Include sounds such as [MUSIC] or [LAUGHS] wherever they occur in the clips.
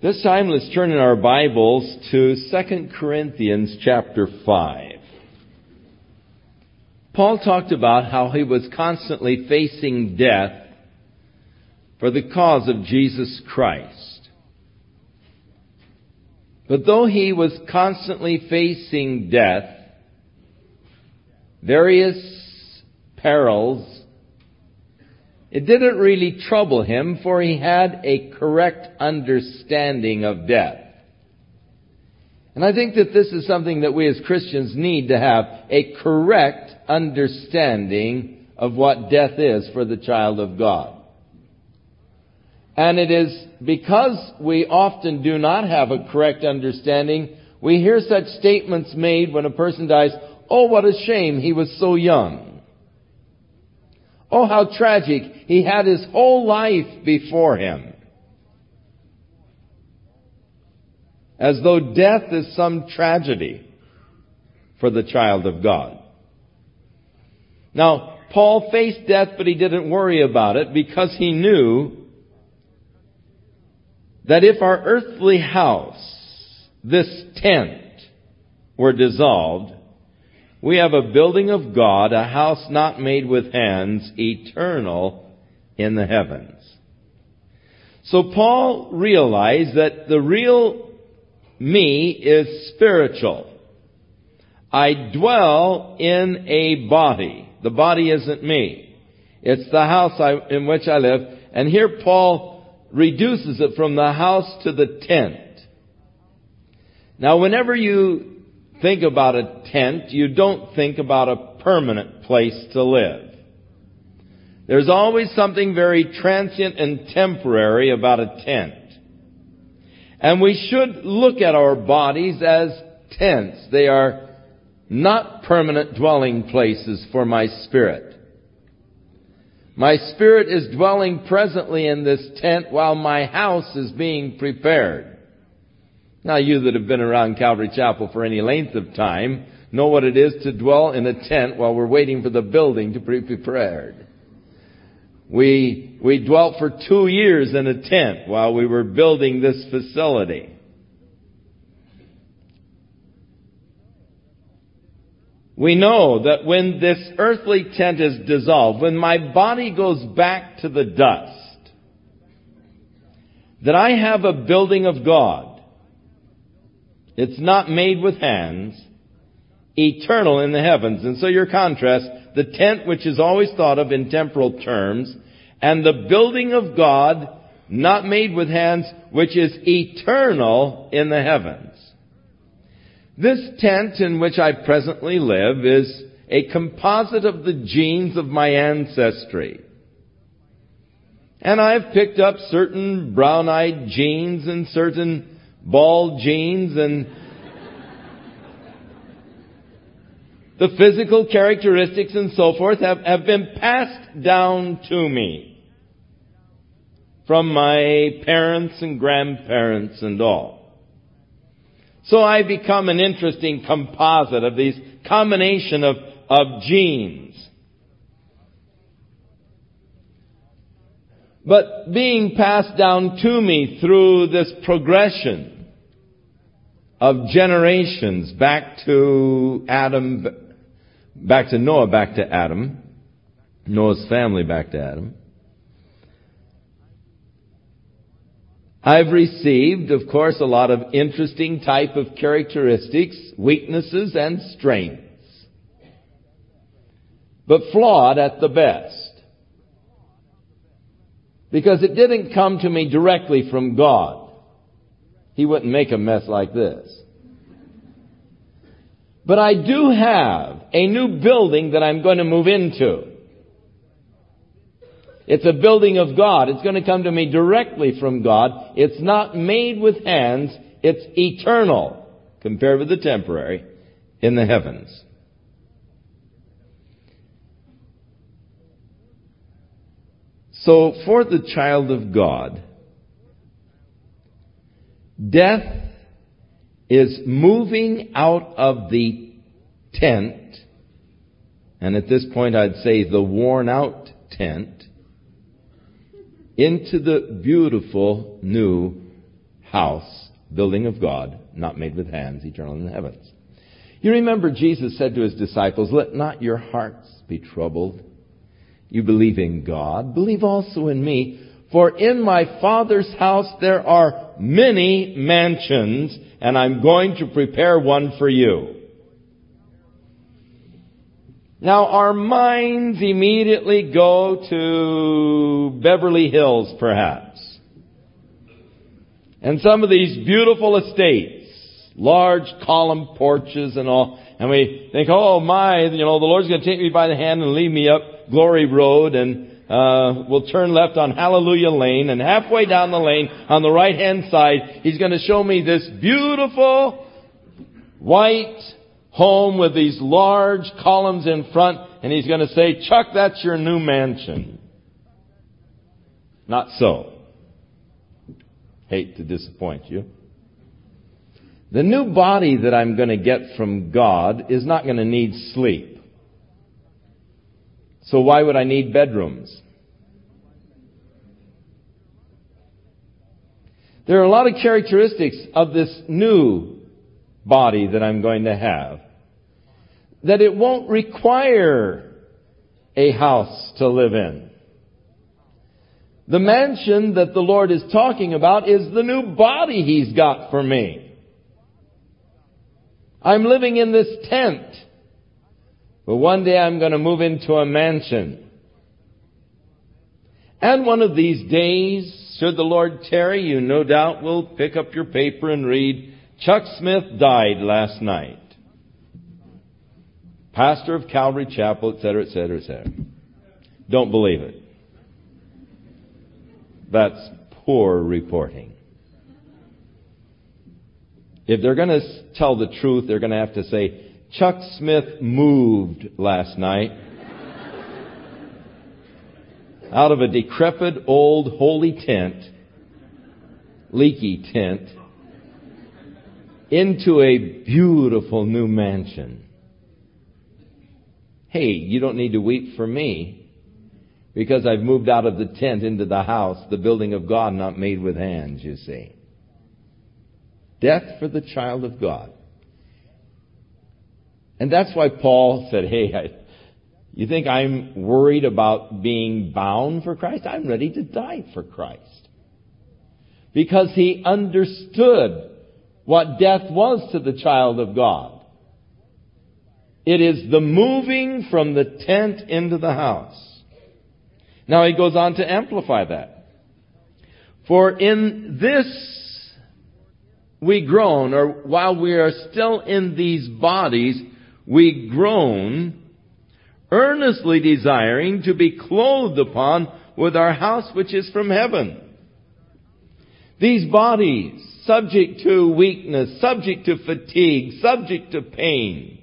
This time let's turn in our Bibles to 2 Corinthians chapter 5. Paul talked about how he was constantly facing death for the cause of Jesus Christ. But though he was constantly facing death, various perils it didn't really trouble him, for he had a correct understanding of death. And I think that this is something that we as Christians need to have, a correct understanding of what death is for the child of God. And it is because we often do not have a correct understanding, we hear such statements made when a person dies, oh what a shame, he was so young. Oh, how tragic. He had his whole life before him. As though death is some tragedy for the child of God. Now, Paul faced death, but he didn't worry about it because he knew that if our earthly house, this tent, were dissolved, we have a building of God, a house not made with hands, eternal in the heavens. So Paul realized that the real me is spiritual. I dwell in a body. The body isn't me. It's the house I, in which I live. And here Paul reduces it from the house to the tent. Now whenever you think about a tent, you don't think about a permanent place to live. There's always something very transient and temporary about a tent. And we should look at our bodies as tents. They are not permanent dwelling places for my spirit. My spirit is dwelling presently in this tent while my house is being prepared. Now you that have been around Calvary Chapel for any length of time know what it is to dwell in a tent while we're waiting for the building to be prepared. We, we dwelt for two years in a tent while we were building this facility. We know that when this earthly tent is dissolved, when my body goes back to the dust, that I have a building of God it's not made with hands, eternal in the heavens. And so your contrast, the tent which is always thought of in temporal terms, and the building of God, not made with hands, which is eternal in the heavens. This tent in which I presently live is a composite of the genes of my ancestry. And I've picked up certain brown-eyed genes and certain bald genes and the physical characteristics and so forth have, have been passed down to me from my parents and grandparents and all. So I become an interesting composite of these combination of, of genes. But being passed down to me through this progression of generations back to Adam, back to Noah, back to Adam, Noah's family back to Adam. I've received, of course, a lot of interesting type of characteristics, weaknesses, and strengths. But flawed at the best. Because it didn't come to me directly from God he wouldn't make a mess like this. But I do have a new building that I'm going to move into. It's a building of God. It's going to come to me directly from God. It's not made with hands. It's eternal compared with the temporary in the heavens. So for the child of God, Death is moving out of the tent, and at this point I'd say the worn out tent, into the beautiful new house, building of God, not made with hands, eternal in the heavens. You remember Jesus said to his disciples, Let not your hearts be troubled. You believe in God, believe also in me. For in my Father's house there are many mansions, and I'm going to prepare one for you. Now our minds immediately go to Beverly Hills perhaps. And some of these beautiful estates, large column porches and all, and we think, oh my, you know, the Lord's going to take me by the hand and lead me up Glory Road and uh, we'll turn left on Hallelujah Lane and halfway down the lane on the right hand side, He's going to show me this beautiful white home with these large columns in front and He's going to say, Chuck, that's your new mansion. Not so. Hate to disappoint you. The new body that I'm going to get from God is not going to need sleep. So why would I need bedrooms? There are a lot of characteristics of this new body that I'm going to have that it won't require a house to live in. The mansion that the Lord is talking about is the new body He's got for me. I'm living in this tent, but one day I'm going to move into a mansion. And one of these days, should the Lord tarry, you no doubt will pick up your paper and read, Chuck Smith died last night. Pastor of Calvary Chapel, etc., etc., etc. Don't believe it. That's poor reporting. If they're going to tell the truth, they're going to have to say, Chuck Smith moved last night out of a decrepit old holey tent, leaky tent, into a beautiful new mansion. Hey, you don't need to weep for me because I've moved out of the tent into the house, the building of God, not made with hands, you see. Death for the child of God. And that's why Paul said, hey, I, you think I'm worried about being bound for Christ? I'm ready to die for Christ. Because he understood what death was to the child of God. It is the moving from the tent into the house. Now he goes on to amplify that. For in this we groan, or while we are still in these bodies, we groan, earnestly desiring to be clothed upon with our house which is from heaven. These bodies, subject to weakness, subject to fatigue, subject to pain,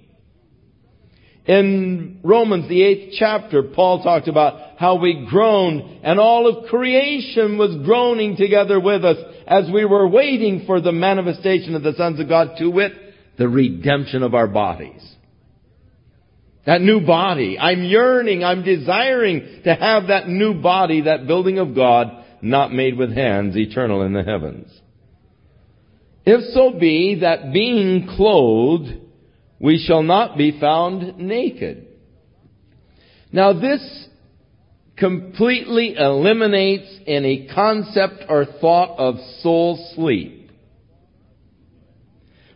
in Romans, the eighth chapter, Paul talked about how we groan and all of creation was groaning together with us as we were waiting for the manifestation of the sons of God to wit, the redemption of our bodies. That new body. I'm yearning, I'm desiring to have that new body, that building of God, not made with hands, eternal in the heavens. If so be that being clothed we shall not be found naked. Now this completely eliminates any concept or thought of soul sleep.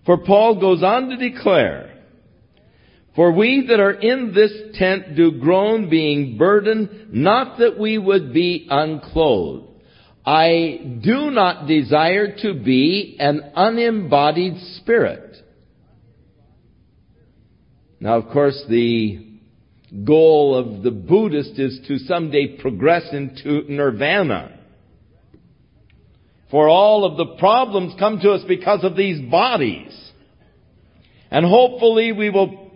For Paul goes on to declare, For we that are in this tent do groan being burdened, not that we would be unclothed. I do not desire to be an unembodied spirit now, of course, the goal of the Buddhist is to someday progress into nirvana. For all of the problems come to us because of these bodies. And hopefully we will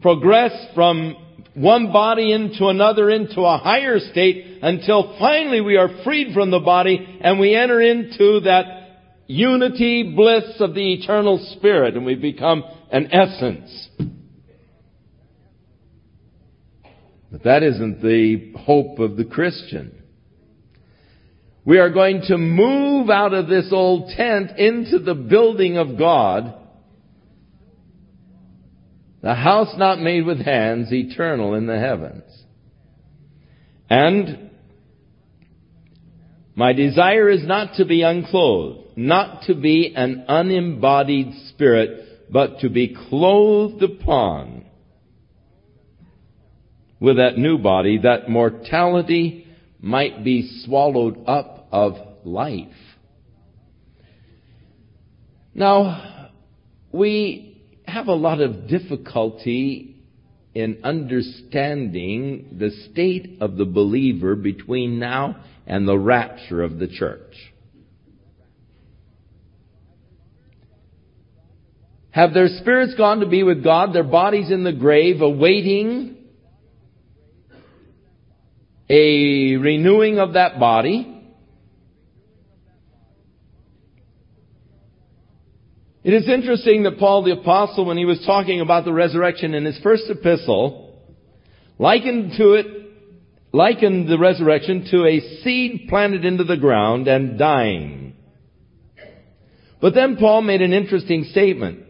progress from one body into another into a higher state until finally we are freed from the body and we enter into that unity bliss of the eternal spirit and we become an essence. But that isn't the hope of the Christian. We are going to move out of this old tent into the building of God. The house not made with hands, eternal in the heavens. And my desire is not to be unclothed, not to be an unembodied spirit, but to be clothed upon with that new body, that mortality might be swallowed up of life. Now, we have a lot of difficulty in understanding the state of the believer between now and the rapture of the church. Have their spirits gone to be with God, their bodies in the grave, awaiting a renewing of that body? It is interesting that Paul the apostle, when he was talking about the resurrection in his first epistle, likened to it, likened the resurrection to a seed planted into the ground and dying. But then Paul made an interesting statement.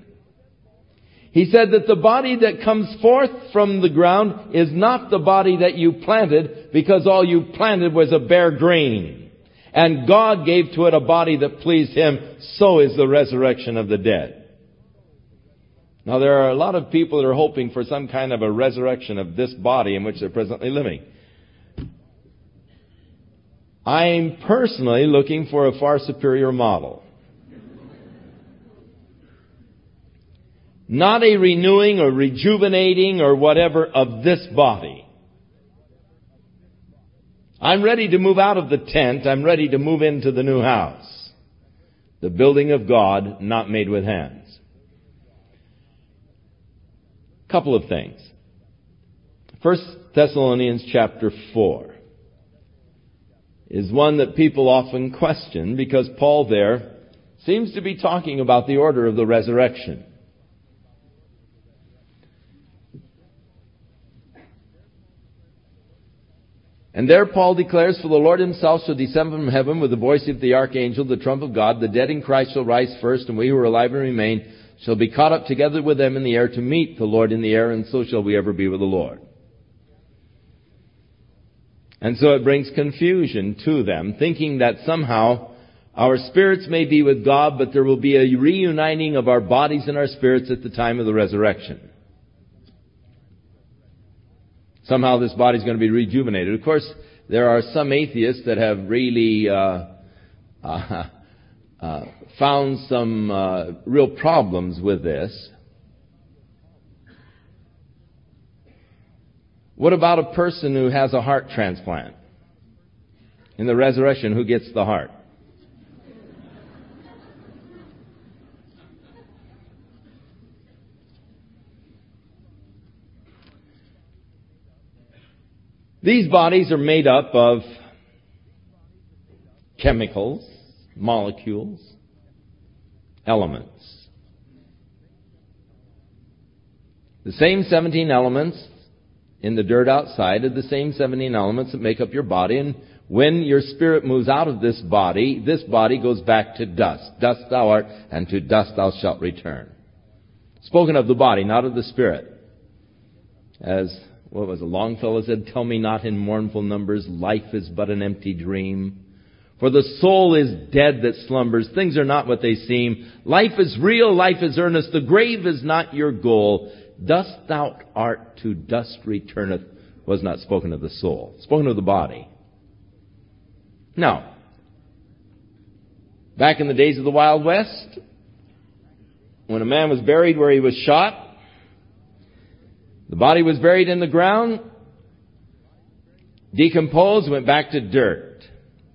He said that the body that comes forth from the ground is not the body that you planted because all you planted was a bare grain. And God gave to it a body that pleased Him. So is the resurrection of the dead. Now there are a lot of people that are hoping for some kind of a resurrection of this body in which they're presently living. I'm personally looking for a far superior model. Not a renewing or rejuvenating or whatever of this body. I'm ready to move out of the tent. I'm ready to move into the new house. The building of God, not made with hands. Couple of things. First Thessalonians chapter 4 is one that people often question because Paul there seems to be talking about the order of the resurrection. And there Paul declares, For the Lord himself shall descend from heaven with the voice of the archangel, the trump of God. The dead in Christ shall rise first, and we who are alive and remain shall be caught up together with them in the air to meet the Lord in the air, and so shall we ever be with the Lord. And so it brings confusion to them, thinking that somehow our spirits may be with God, but there will be a reuniting of our bodies and our spirits at the time of the resurrection. Somehow this body is going to be rejuvenated. Of course, there are some atheists that have really uh, uh, [LAUGHS] uh, found some uh, real problems with this. What about a person who has a heart transplant? In the resurrection, who gets the heart? These bodies are made up of chemicals, molecules, elements. The same 17 elements in the dirt outside are the same 17 elements that make up your body. And when your spirit moves out of this body, this body goes back to dust. Dust thou art, and to dust thou shalt return. Spoken of the body, not of the spirit. As what was it? Longfellow said, Tell me not in mournful numbers, life is but an empty dream. For the soul is dead that slumbers. Things are not what they seem. Life is real, life is earnest. The grave is not your goal. Dust thou art to dust returneth was not spoken of the soul, spoken of the body. Now, back in the days of the Wild West, when a man was buried where he was shot, the body was buried in the ground, decomposed, went back to dirt,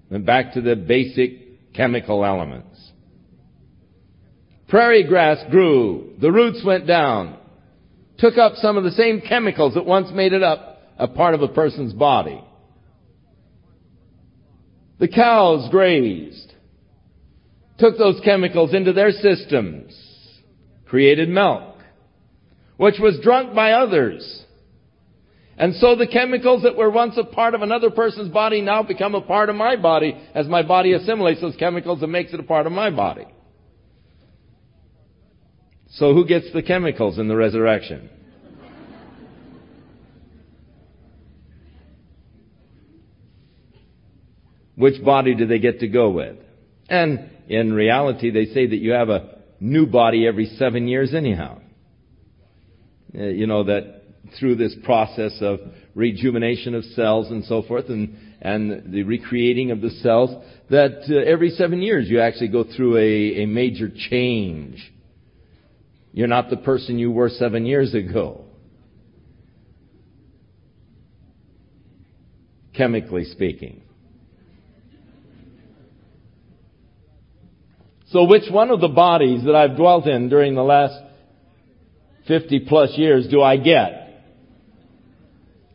went back to the basic chemical elements. Prairie grass grew, the roots went down, took up some of the same chemicals that once made it up a part of a person's body. The cows grazed, took those chemicals into their systems, created milk which was drunk by others. And so the chemicals that were once a part of another person's body now become a part of my body as my body assimilates those chemicals and makes it a part of my body. So who gets the chemicals in the resurrection? Which body do they get to go with? And in reality, they say that you have a new body every seven years anyhow. Uh, you know, that through this process of rejuvenation of cells and so forth and, and the recreating of the cells, that uh, every seven years you actually go through a, a major change. You're not the person you were seven years ago. Chemically speaking. So which one of the bodies that I've dwelt in during the last 50 plus years do I get?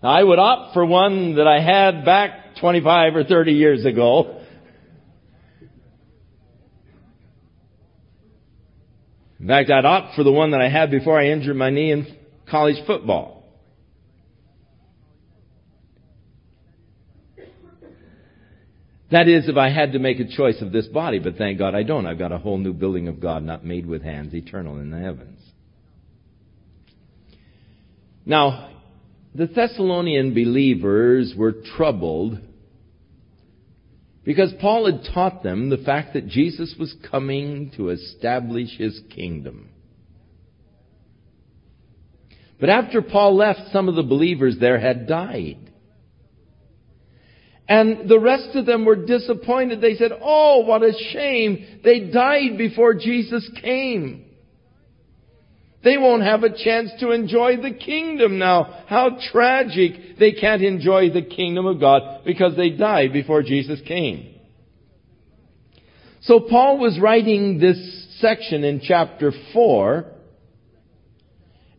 Now, I would opt for one that I had back 25 or 30 years ago. In fact, I'd opt for the one that I had before I injured my knee in college football. That is, if I had to make a choice of this body, but thank God I don't. I've got a whole new building of God, not made with hands, eternal in the heavens. Now, the Thessalonian believers were troubled because Paul had taught them the fact that Jesus was coming to establish his kingdom. But after Paul left, some of the believers there had died. And the rest of them were disappointed. They said, Oh, what a shame. They died before Jesus came. They won't have a chance to enjoy the kingdom now. How tragic they can't enjoy the kingdom of God because they died before Jesus came. So Paul was writing this section in chapter 4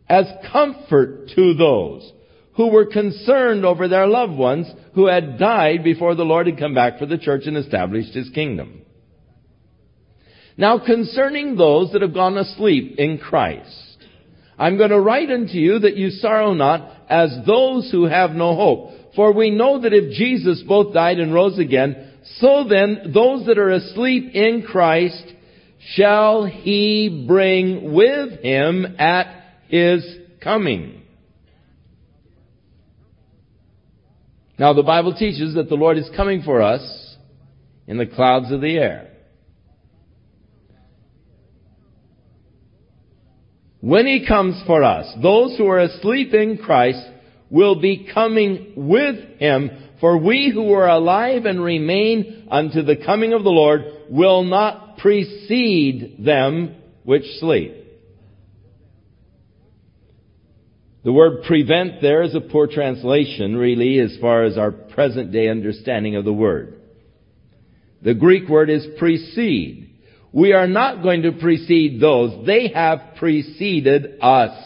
as comfort to those who were concerned over their loved ones who had died before the Lord had come back for the church and established his kingdom. Now concerning those that have gone asleep in Christ, I'm going to write unto you that you sorrow not as those who have no hope. For we know that if Jesus both died and rose again, so then those that are asleep in Christ shall he bring with him at his coming. Now the Bible teaches that the Lord is coming for us in the clouds of the air. When He comes for us, those who are asleep in Christ will be coming with Him, for we who are alive and remain unto the coming of the Lord will not precede them which sleep. The word prevent there is a poor translation, really, as far as our present day understanding of the word. The Greek word is precede. We are not going to precede those. They have preceded us.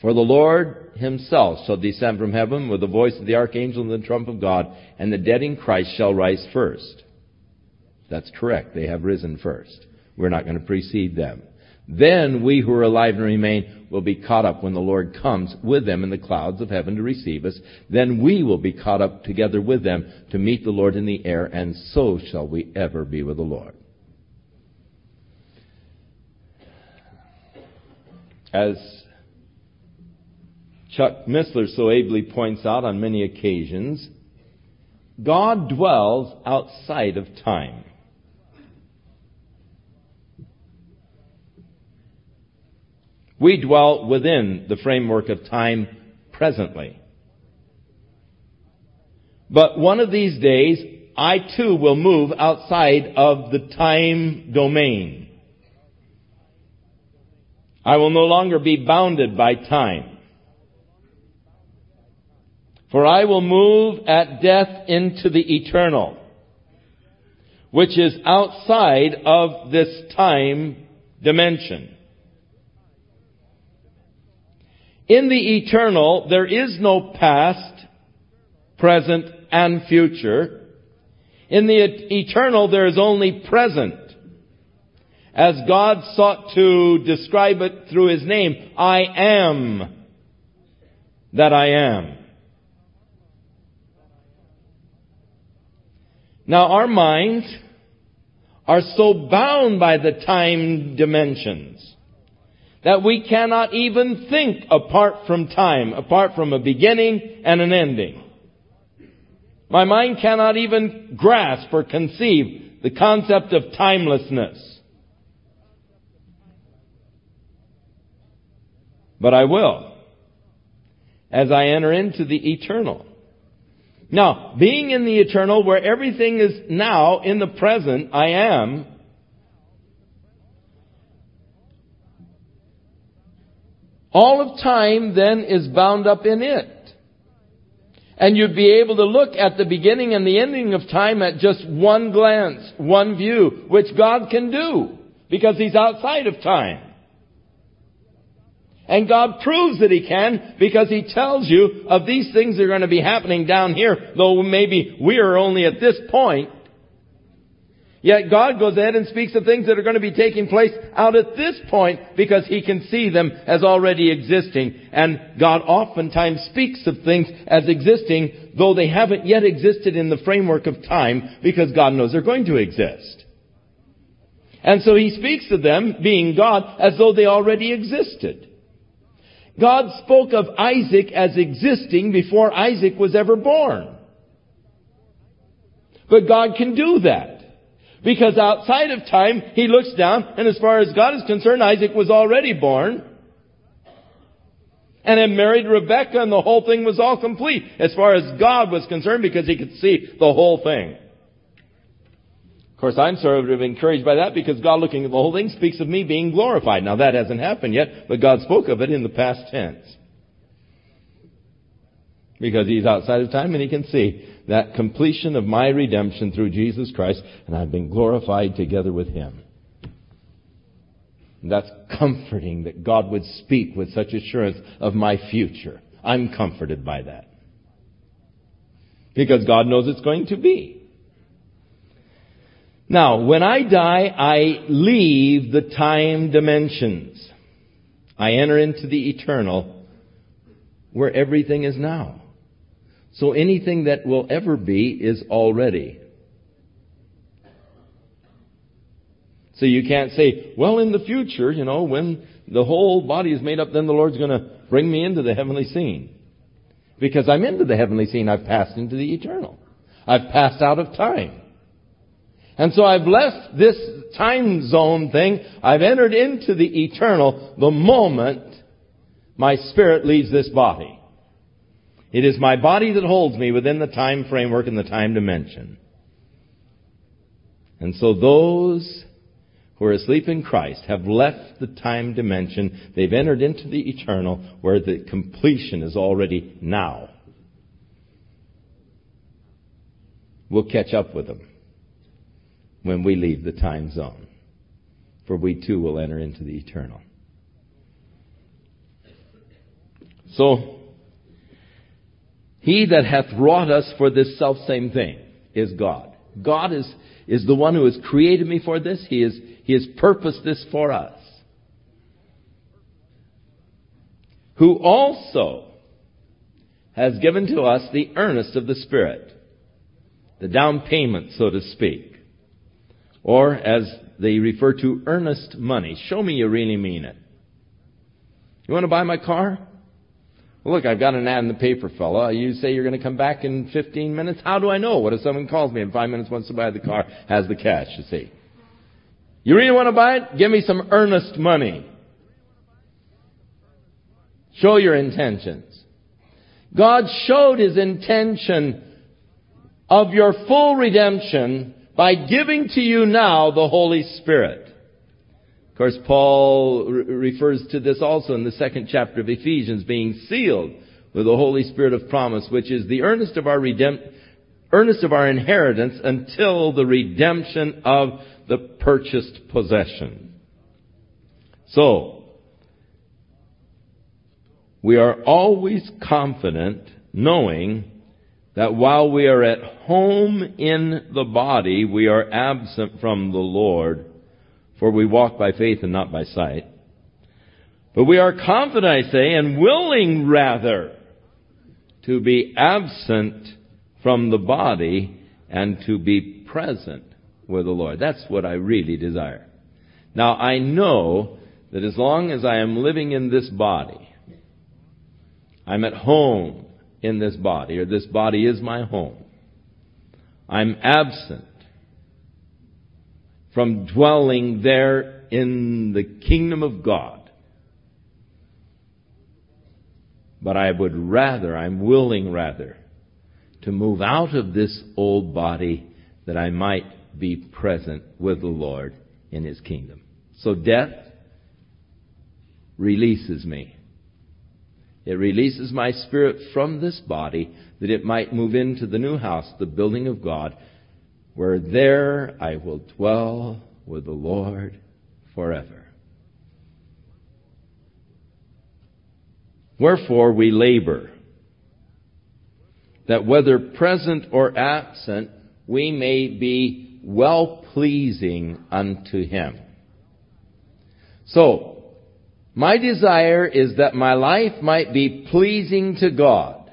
For the Lord himself shall descend from heaven with the voice of the archangel and the trump of God, and the dead in Christ shall rise first. That's correct. They have risen first. We're not going to precede them. Then we who are alive and remain will be caught up when the Lord comes with them in the clouds of heaven to receive us. Then we will be caught up together with them to meet the Lord in the air, and so shall we ever be with the Lord. As Chuck Missler so ably points out on many occasions, God dwells outside of time. We dwell within the framework of time presently. But one of these days, I too will move outside of the time domain. I will no longer be bounded by time. For I will move at death into the eternal, which is outside of this time dimension. In the eternal, there is no past, present, and future. In the eternal, there is only present. as God sought to describe it through His name, I am that I am. Now our minds are so bound by the time dimensions that we cannot even think apart from time, apart from a beginning and an ending. My mind cannot even grasp or conceive the concept of timelessness. But I will as I enter into the eternal. Now, being in the eternal where everything is now in the present, I am, all of time then is bound up in it. And you'd be able to look at the beginning and the ending of time at just one glance, one view, which God can do, because He's outside of time. And God proves that He can because He tells you of these things that are going to be happening down here, though maybe we are only at this point. Yet God goes ahead and speaks of things that are going to be taking place out at this point because He can see them as already existing. And God oftentimes speaks of things as existing, though they haven't yet existed in the framework of time because God knows they're going to exist. And so He speaks of them, being God, as though they already existed. God spoke of Isaac as existing before Isaac was ever born. But God can do that. Because outside of time, He looks down, and as far as God is concerned, Isaac was already born. And had married Rebekah, and the whole thing was all complete, as far as God was concerned, because He could see the whole thing. Of course, I'm sort of encouraged by that because God looking at the whole thing speaks of me being glorified. Now that hasn't happened yet, but God spoke of it in the past tense. Because He's outside of time and He can see that completion of my redemption through Jesus Christ and I've been glorified together with Him. And that's comforting that God would speak with such assurance of my future. I'm comforted by that. Because God knows it's going to be. Now, when I die, I leave the time dimensions. I enter into the eternal where everything is now. So anything that will ever be is already. So you can't say, well, in the future, you know, when the whole body is made up, then the Lord's going to bring me into the heavenly scene. Because I'm into the heavenly scene. I've passed into the eternal. I've passed out of time. And so I've left this time zone thing. I've entered into the eternal the moment my spirit leaves this body. It is my body that holds me within the time framework and the time dimension. And so those who are asleep in Christ have left the time dimension. They've entered into the eternal where the completion is already now. We'll catch up with them when we leave the time zone. For we too will enter into the eternal. So, he that hath wrought us for this self same thing is God. God is, is the one who has created me for this. He, is, he has purposed this for us. Who also has given to us the earnest of the Spirit. The down payment, so to speak. Or, as they refer to, earnest money. Show me you really mean it. You want to buy my car? Look, I've got an ad in the paper, fella. You say you're going to come back in 15 minutes. How do I know? What if someone calls me in five minutes, wants to buy the car, has the cash, you see? You really want to buy it? Give me some earnest money. Show your intentions. God showed His intention of your full redemption by giving to you now the Holy Spirit. Of course, Paul re- refers to this also in the second chapter of Ephesians, being sealed with the Holy Spirit of promise, which is the earnest of our earnest of our inheritance until the redemption of the purchased possession. So, we are always confident knowing that while we are at home in the body, we are absent from the Lord, For we walk by faith and not by sight. But we are confident, I say, and willing rather to be absent from the body and to be present with the Lord. That's what I really desire. Now I know that as long as I am living in this body, I'm at home in this body, or this body is my home. I'm absent from dwelling there in the kingdom of God. But I would rather, I'm willing rather, to move out of this old body that I might be present with the Lord in His kingdom. So death releases me. It releases my spirit from this body that it might move into the new house, the building of God, where there I will dwell with the Lord forever. Wherefore we labor, that whether present or absent, we may be well pleasing unto Him. So, my desire is that my life might be pleasing to God.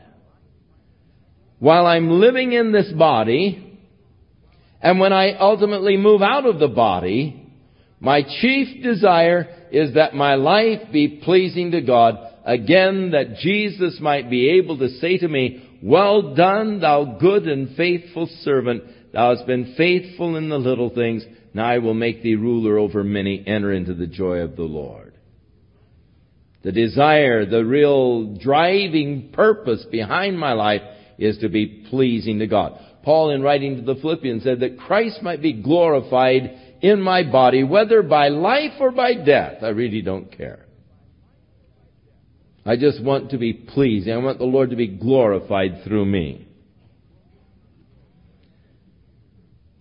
While I'm living in this body, and when I ultimately move out of the body, my chief desire is that my life be pleasing to God. Again, that Jesus might be able to say to me, well done, thou good and faithful servant. Thou hast been faithful in the little things. Now I will make thee ruler over many. Enter into the joy of the Lord. The desire, the real driving purpose behind my life is to be pleasing to God. Paul, in writing to the Philippians, said that Christ might be glorified in my body, whether by life or by death. I really don't care. I just want to be pleasing. I want the Lord to be glorified through me.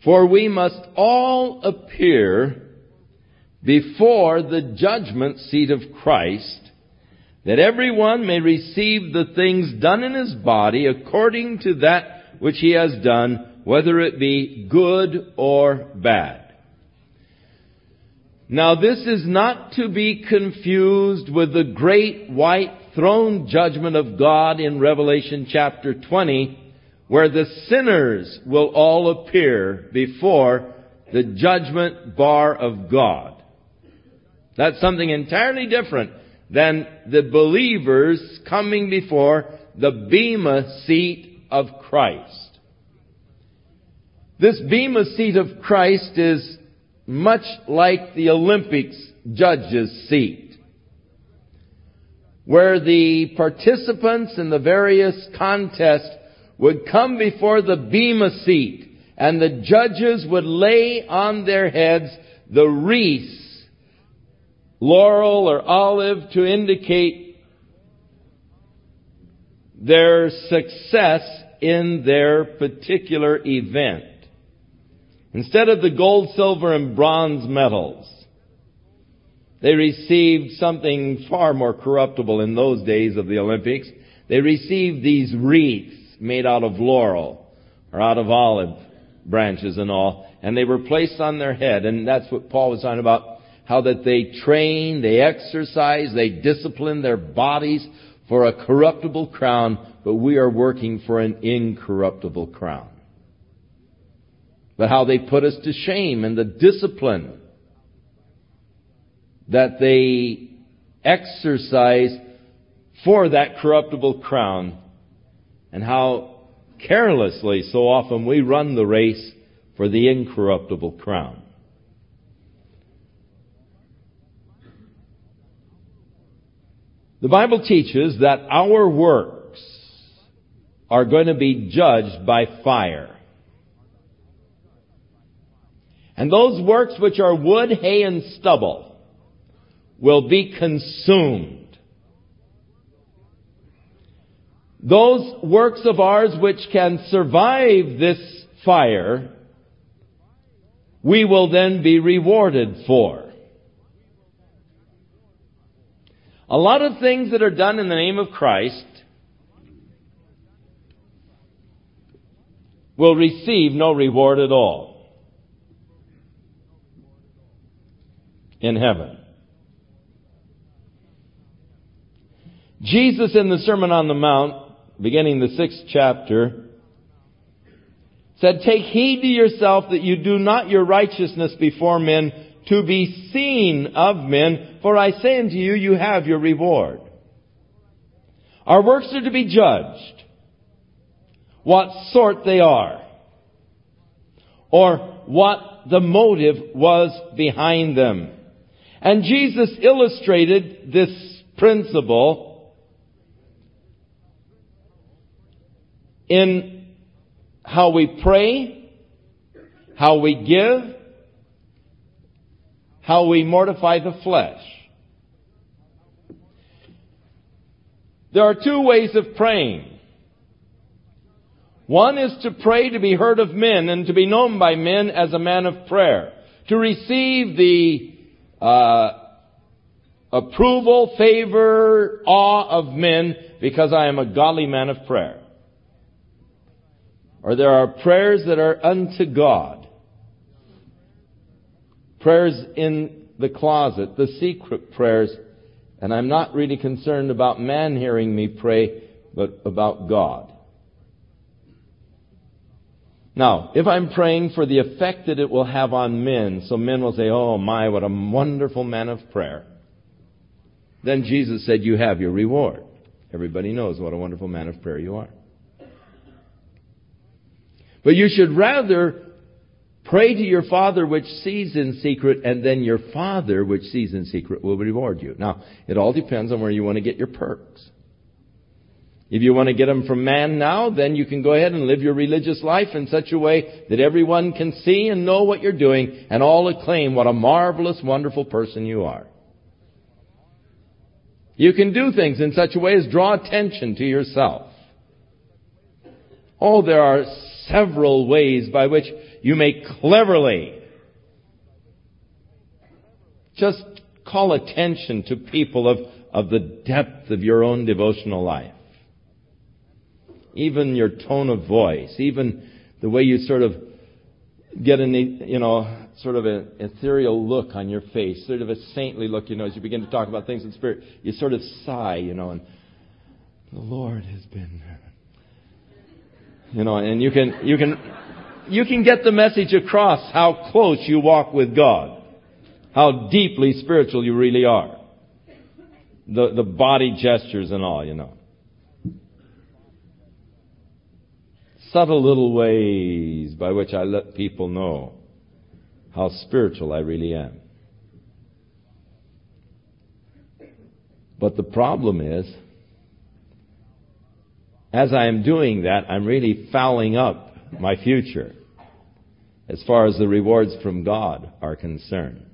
For we must all appear before the judgment seat of Christ, that everyone may receive the things done in his body according to that which he has done, whether it be good or bad. Now this is not to be confused with the great white throne judgment of God in Revelation chapter 20, where the sinners will all appear before the judgment bar of God. That's something entirely different than the believers coming before the Bema seat of Christ. This Bema seat of Christ is much like the Olympics judges seat, where the participants in the various contests would come before the Bema seat and the judges would lay on their heads the wreaths laurel or olive to indicate their success in their particular event. Instead of the gold, silver, and bronze medals, they received something far more corruptible in those days of the Olympics. They received these wreaths made out of laurel or out of olive branches and all, and they were placed on their head, and that's what Paul was talking about how that they train, they exercise, they discipline their bodies for a corruptible crown, but we are working for an incorruptible crown. But how they put us to shame and the discipline that they exercise for that corruptible crown and how carelessly so often we run the race for the incorruptible crown. The Bible teaches that our works are going to be judged by fire. And those works which are wood, hay, and stubble will be consumed. Those works of ours which can survive this fire, we will then be rewarded for. A lot of things that are done in the name of Christ will receive no reward at all. in heaven. Jesus in the Sermon on the Mount, beginning the sixth chapter, said, Take heed to yourself that you do not your righteousness before men to be seen of men, for I say unto you, you have your reward. Our works are to be judged, what sort they are, or what the motive was behind them. And Jesus illustrated this principle in how we pray, how we give, how we mortify the flesh. There are two ways of praying. One is to pray to be heard of men and to be known by men as a man of prayer. To receive the uh, approval, favor, awe of men because I am a godly man of prayer. Or there are prayers that are unto God. Prayers in the closet, the secret prayers. And I'm not really concerned about man hearing me pray, but about God. Now, if I'm praying for the effect that it will have on men, so men will say, oh my, what a wonderful man of prayer. Then Jesus said, you have your reward. Everybody knows what a wonderful man of prayer you are. But you should rather pray to your Father which sees in secret, and then your Father which sees in secret will reward you. Now, it all depends on where you want to get your perks. If you want to get them from man now, then you can go ahead and live your religious life in such a way that everyone can see and know what you're doing and all acclaim what a marvelous, wonderful person you are. You can do things in such a way as draw attention to yourself. Oh, there are several ways by which you may cleverly just call attention to people of, of the depth of your own devotional life. Even your tone of voice, even the way you sort of get an, you know, sort of an ethereal look on your face, sort of a saintly look, you know, as you begin to talk about things in spirit, you sort of sigh, you know, and the Lord has been you know, and you can, you can, you can get the message across how close you walk with God. How deeply spiritual you really are. The, the body gestures and all, you know. Subtle little ways by which I let people know how spiritual I really am. But the problem is, as I am doing that, I'm really fouling up my future as far as the rewards from God are concerned.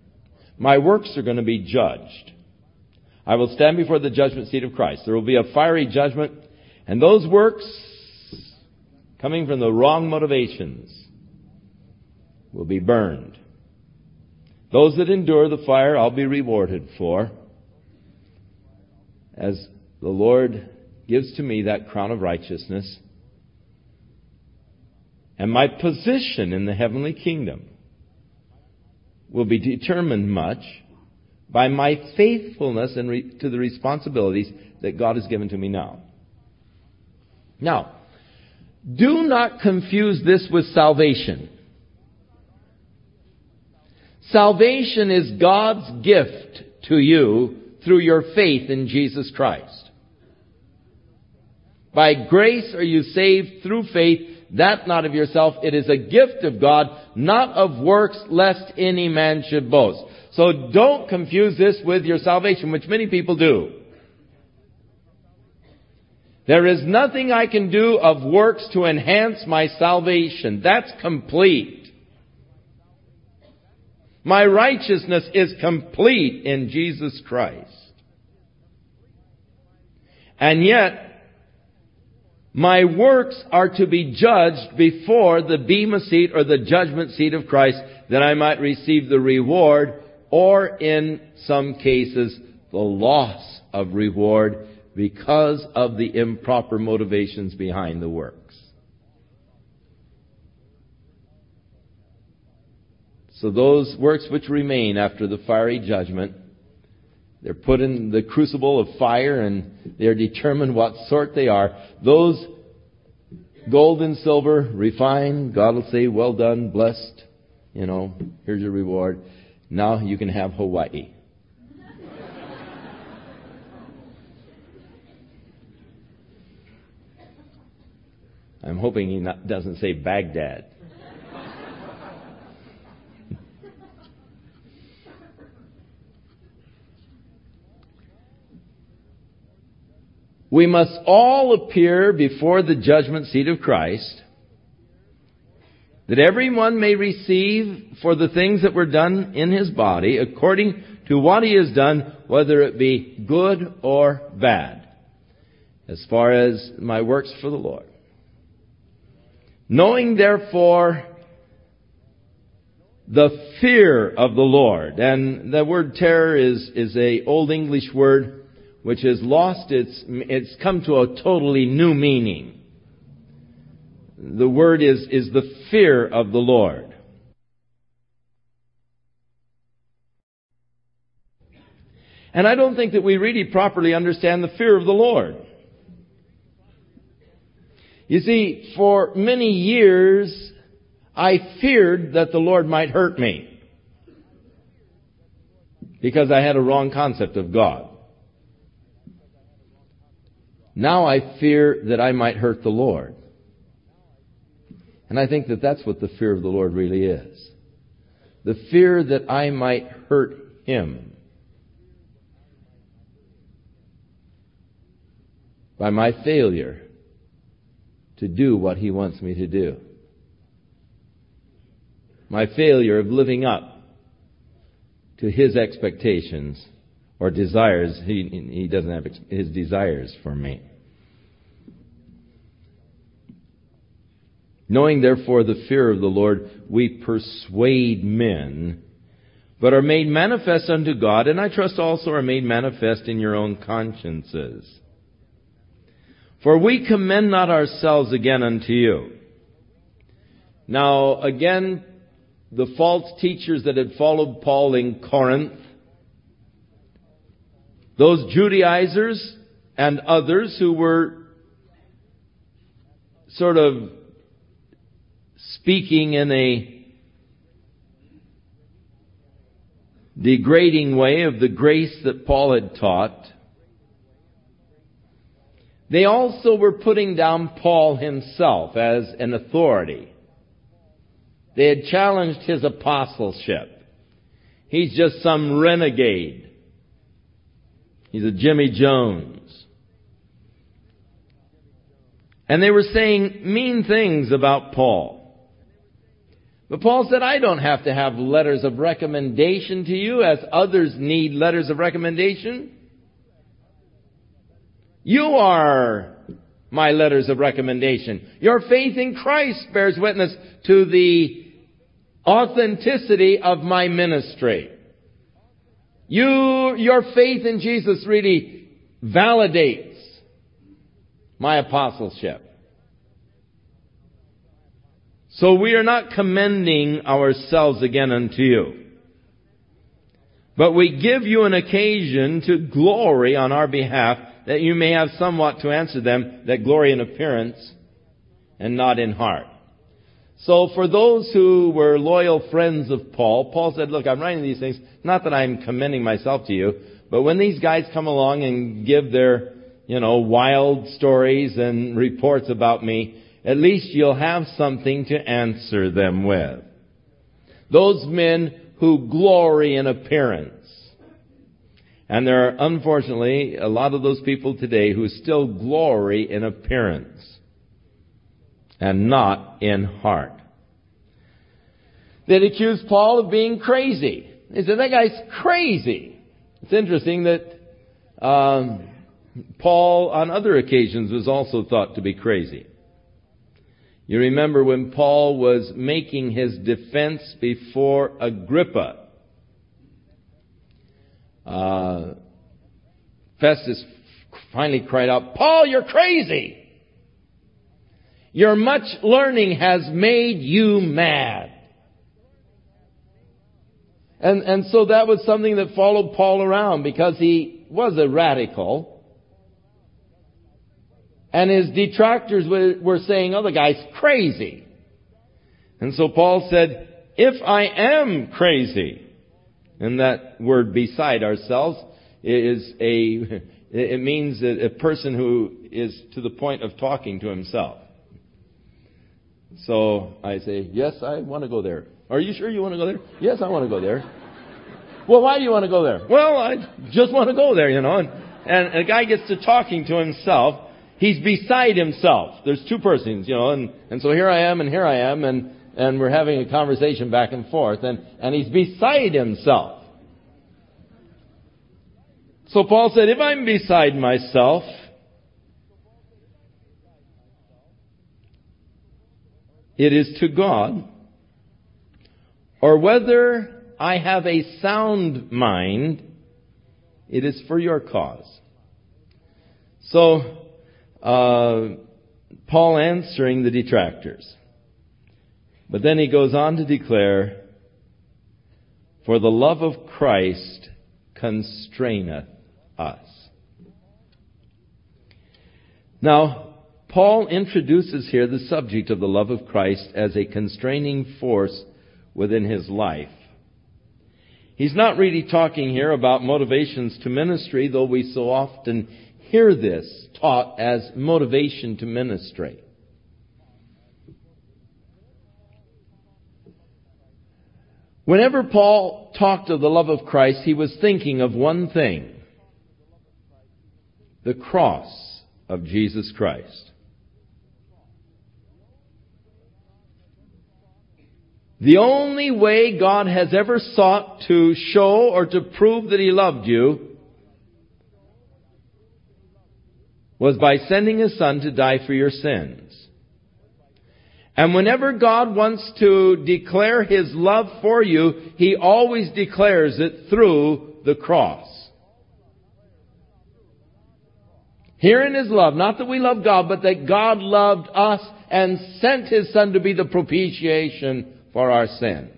My works are going to be judged. I will stand before the judgment seat of Christ. There will be a fiery judgment, and those works coming from the wrong motivations will be burned. Those that endure the fire, I'll be rewarded for. As the Lord gives to me that crown of righteousness and my position in the heavenly kingdom will be determined much by my faithfulness re- to the responsibilities that God has given to me now. Now, do not confuse this with salvation. Salvation is God's gift to you through your faith in Jesus Christ. By grace are you saved through faith, that not of yourself. It is a gift of God, not of works, lest any man should boast. So don't confuse this with your salvation, which many people do. There is nothing I can do of works to enhance my salvation. That's complete. My righteousness is complete in Jesus Christ. And yet, my works are to be judged before the bema seat or the judgment seat of Christ that I might receive the reward or in some cases the loss of reward because of the improper motivations behind the works. So those works which remain after the fiery judgment, they're put in the crucible of fire and they're determined what sort they are. Those gold and silver, refined, God will say, well done, blessed, you know, here's your reward. Now you can have Hawaii. I'm hoping he not, doesn't say Baghdad. We must all appear before the judgment seat of Christ, that everyone may receive for the things that were done in his body according to what he has done, whether it be good or bad, as far as my works for the Lord. Knowing therefore the fear of the Lord, and the word terror is, is a old English word which has lost its, it's come to a totally new meaning. The word is, is the fear of the Lord. And I don't think that we really properly understand the fear of the Lord. You see, for many years, I feared that the Lord might hurt me. Because I had a wrong concept of God. Now I fear that I might hurt the Lord. And I think that that's what the fear of the Lord really is. The fear that I might hurt Him. By my failure to do what He wants me to do. My failure of living up to His expectations or desires. He, he doesn't have His desires for me. Knowing therefore the fear of the Lord, we persuade men, but are made manifest unto God, and I trust also are made manifest in your own consciences. For we commend not ourselves again unto you. Now, again, the false teachers that had followed Paul in Corinth, those Judaizers and others who were sort of speaking in a degrading way of the grace that Paul had taught, they also were putting down Paul himself as an authority. They had challenged his apostleship. He's just some renegade. He's a Jimmy Jones. And they were saying mean things about Paul. But Paul said, I don't have to have letters of recommendation to you as others need letters of recommendation. You are my letters of recommendation. Your faith in Christ bears witness to the authenticity of my ministry. You, your faith in Jesus really validates my apostleship. So we are not commending ourselves again unto you. But we give you an occasion to glory on our behalf that you may have somewhat to answer them that glory in appearance and not in heart. So for those who were loyal friends of Paul, Paul said, look, I'm writing these things, not that I'm commending myself to you, but when these guys come along and give their, you know, wild stories and reports about me, at least you'll have something to answer them with. Those men who glory in appearance. And there are unfortunately a lot of those people today who still glory in appearance and not in heart. They accused Paul of being crazy. They said, that guy's crazy. It's interesting that um, Paul, on other occasions, was also thought to be crazy. You remember when Paul was making his defense before Agrippa. Uh, Festus finally cried out, Paul, you're crazy! Your much learning has made you mad. And, and so that was something that followed Paul around because he was a radical. And his detractors were, were saying, oh, the guy's crazy. And so Paul said, if I am crazy, and that word beside ourselves is a, [LAUGHS] it means a person who is to the point of talking to himself. So I say, yes, I want to go there. Are you sure you want to go there? Yes, I want to go there. well, why do you want to go there? Well, I just want to go there, you know. And, and a guy gets to talking to himself. He's beside himself. There's two persons, you know, and, and so here I am and here I am and, and we're having a conversation back and forth and, and he's beside himself. So Paul said, if I'm beside myself, it is to God, or whether I have a sound mind, it is for your cause. So, uh, Paul answering the detractors. But then he goes on to declare, For the love of Christ constraineth us. Now, Paul introduces here the subject of the love of Christ as a constraining force within his life. He's not really talking here about motivations to ministry, though we so often hear this taught as motivation to ministry. Whenever Paul talked of the love of Christ, he was thinking of one thing the cross of Jesus Christ. The only way God has ever sought to show or to prove that He loved you was by sending His Son to die for your sins. And whenever God wants to declare His love for you, He always declares it through the cross. Herein is love, not that we love God, but that God loved us and sent His Son to be the propitiation for our sins.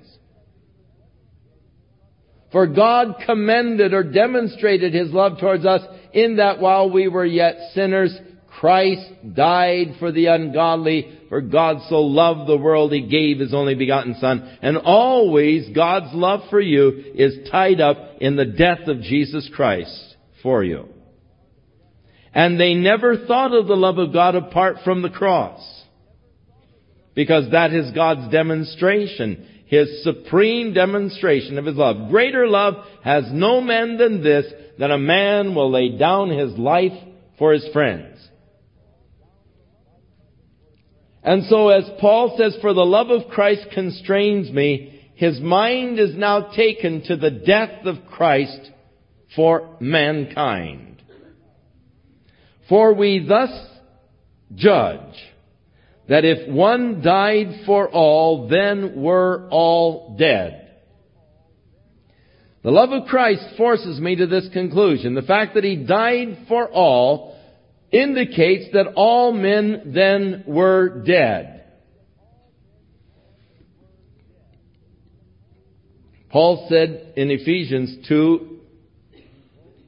For God commended or demonstrated His love towards us in that while we were yet sinners, Christ died for the ungodly. For God so loved the world, He gave His only begotten Son. And always God's love for you is tied up in the death of Jesus Christ for you. And they never thought of the love of God apart from the cross. Because that is God's demonstration. His supreme demonstration of His love. Greater love has no man than this, that a man will lay down his life for his friends. And so as Paul says, for the love of Christ constrains me, his mind is now taken to the death of Christ for mankind. For we thus judge that if one died for all, then were all dead. The love of Christ forces me to this conclusion. The fact that He died for all indicates that all men then were dead. Paul said in Ephesians 2,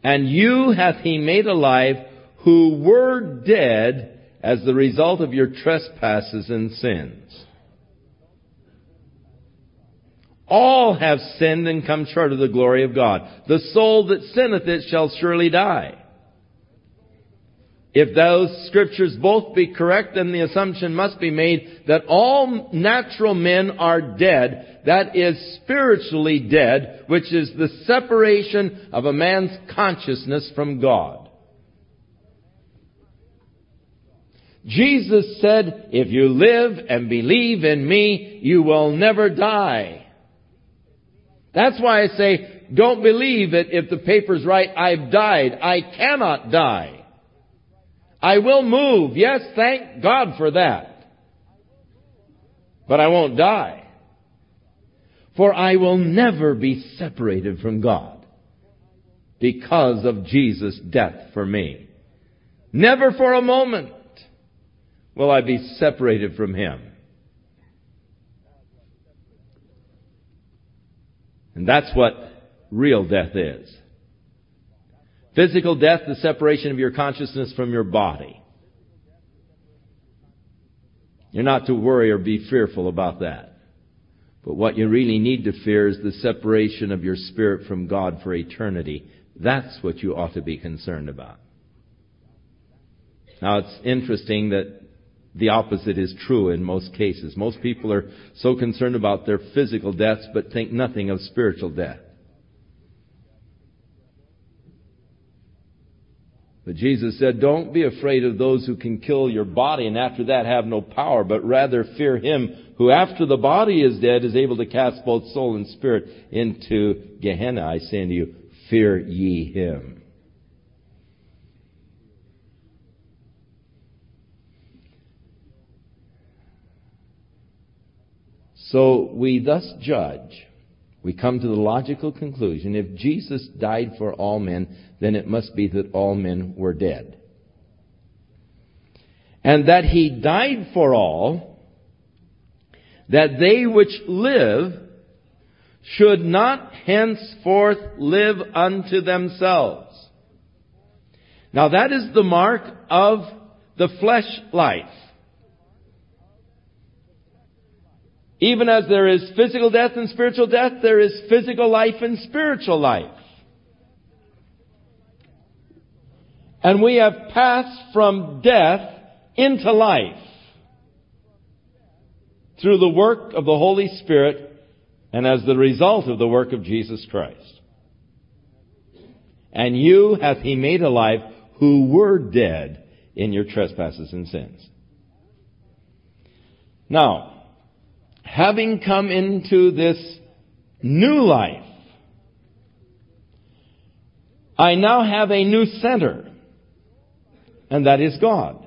And you hath He made alive who were dead as the result of your trespasses and sins. All have sinned and come short of the glory of God. The soul that sinneth it shall surely die. If those scriptures both be correct, then the assumption must be made that all natural men are dead. That is spiritually dead, which is the separation of a man's consciousness from God. Jesus said, if you live and believe in me, you will never die. That's why I say, don't believe it if the paper's right, I've died. I cannot die. I will move. Yes, thank God for that. But I won't die. For I will never be separated from God because of Jesus' death for me. Never for a moment will I be separated from him. And that's what real death is. Physical death, the separation of your consciousness from your body. You're not to worry or be fearful about that. But what you really need to fear is the separation of your spirit from God for eternity. That's what you ought to be concerned about. Now it's interesting that the opposite is true in most cases. Most people are so concerned about their physical deaths but think nothing of spiritual death. But Jesus said, Don't be afraid of those who can kill your body and after that have no power, but rather fear him who after the body is dead is able to cast both soul and spirit into Gehenna. I say unto you, fear ye him. So we thus judge. We come to the logical conclusion if Jesus died for all men, then it must be that all men were dead. And that he died for all, that they which live should not henceforth live unto themselves. Now that is the mark of the flesh life. Even as there is physical death and spiritual death, there is physical life and spiritual life. And we have passed from death into life through the work of the Holy Spirit and as the result of the work of Jesus Christ. And you hath he made alive who were dead in your trespasses and sins. Now, having come into this new life, I now have a new center and that is God.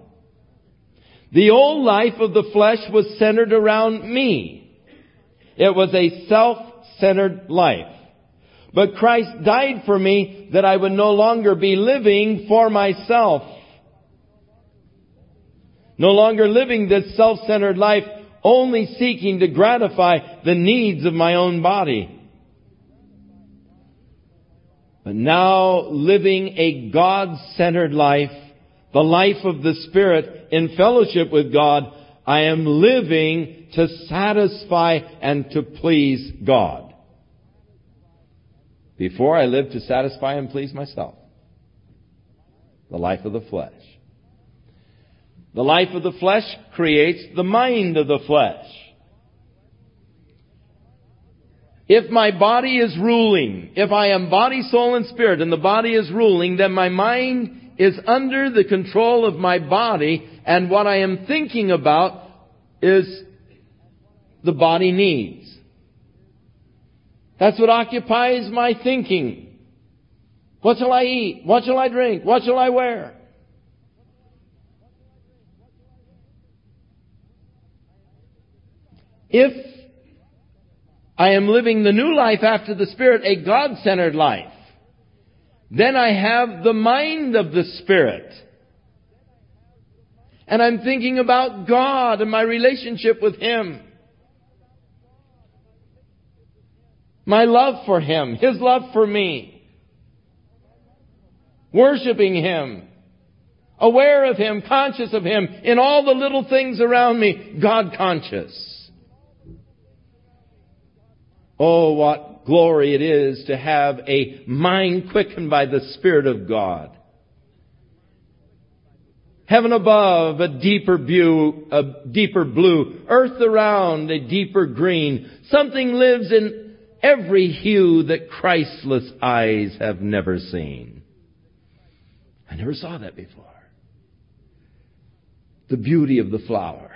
The old life of the flesh was centered around me. It was a self-centered life. But Christ died for me that I would no longer be living for myself. No longer living this self-centered life only seeking to gratify the needs of my own body. But now living a God-centered life the life of the Spirit in fellowship with God, I am living to satisfy and to please God. Before I lived to satisfy and please myself. The life of the flesh. The life of the flesh creates the mind of the flesh. If my body is ruling, if I am body, soul, and spirit, and the body is ruling, then my mind is under the control of my body, and what I am thinking about is the body needs. That's what occupies my thinking. What shall I eat? What shall I drink? What shall I wear? If I am living the new life after the Spirit, a God-centered life, then I have the mind of the Spirit. And I'm thinking about God and my relationship with Him. My love for Him, His love for me. Worshipping Him. Aware of Him, conscious of Him, in all the little things around me, God conscious. Oh, what glory it is to have a mind quickened by the Spirit of God. Heaven above, a deeper view, a deeper blue. Earth around, a deeper green. Something lives in every hue that Christless eyes have never seen. I never saw that before. The beauty of the flower.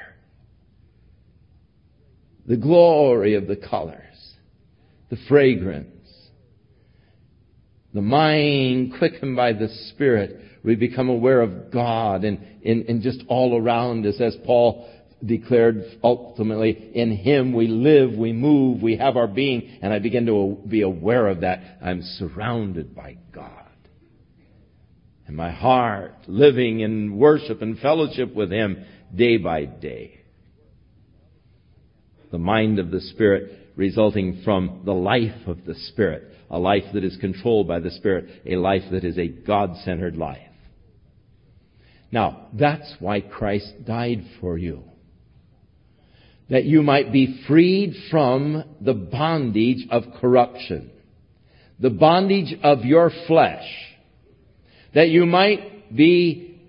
The glory of the color the fragrance. The mind quickened by the Spirit, we become aware of God and, and, and just all around us as Paul declared ultimately, in Him we live, we move, we have our being, and I begin to be aware of that. I'm surrounded by God. And my heart living in worship and fellowship with Him day by day. the mind of the Spirit resulting from the life of the Spirit, a life that is controlled by the Spirit, a life that is a God-centered life. Now, that's why Christ died for you. That you might be freed from the bondage of corruption, the bondage of your flesh, that you might be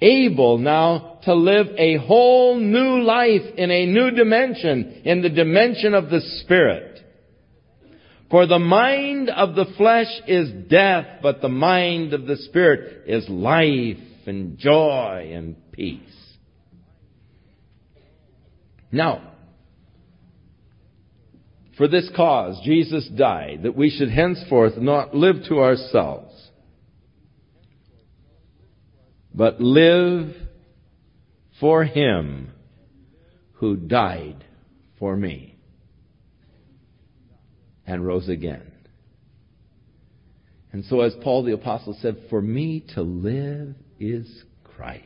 able now to live a whole new life in a new dimension, in the dimension of the Spirit. For the mind of the flesh is death, but the mind of the Spirit is life and joy and peace. Now, for this cause Jesus died, that we should henceforth not live to ourselves, but live for Him who died for me and rose again. And so as Paul the apostle said, for me to live is Christ.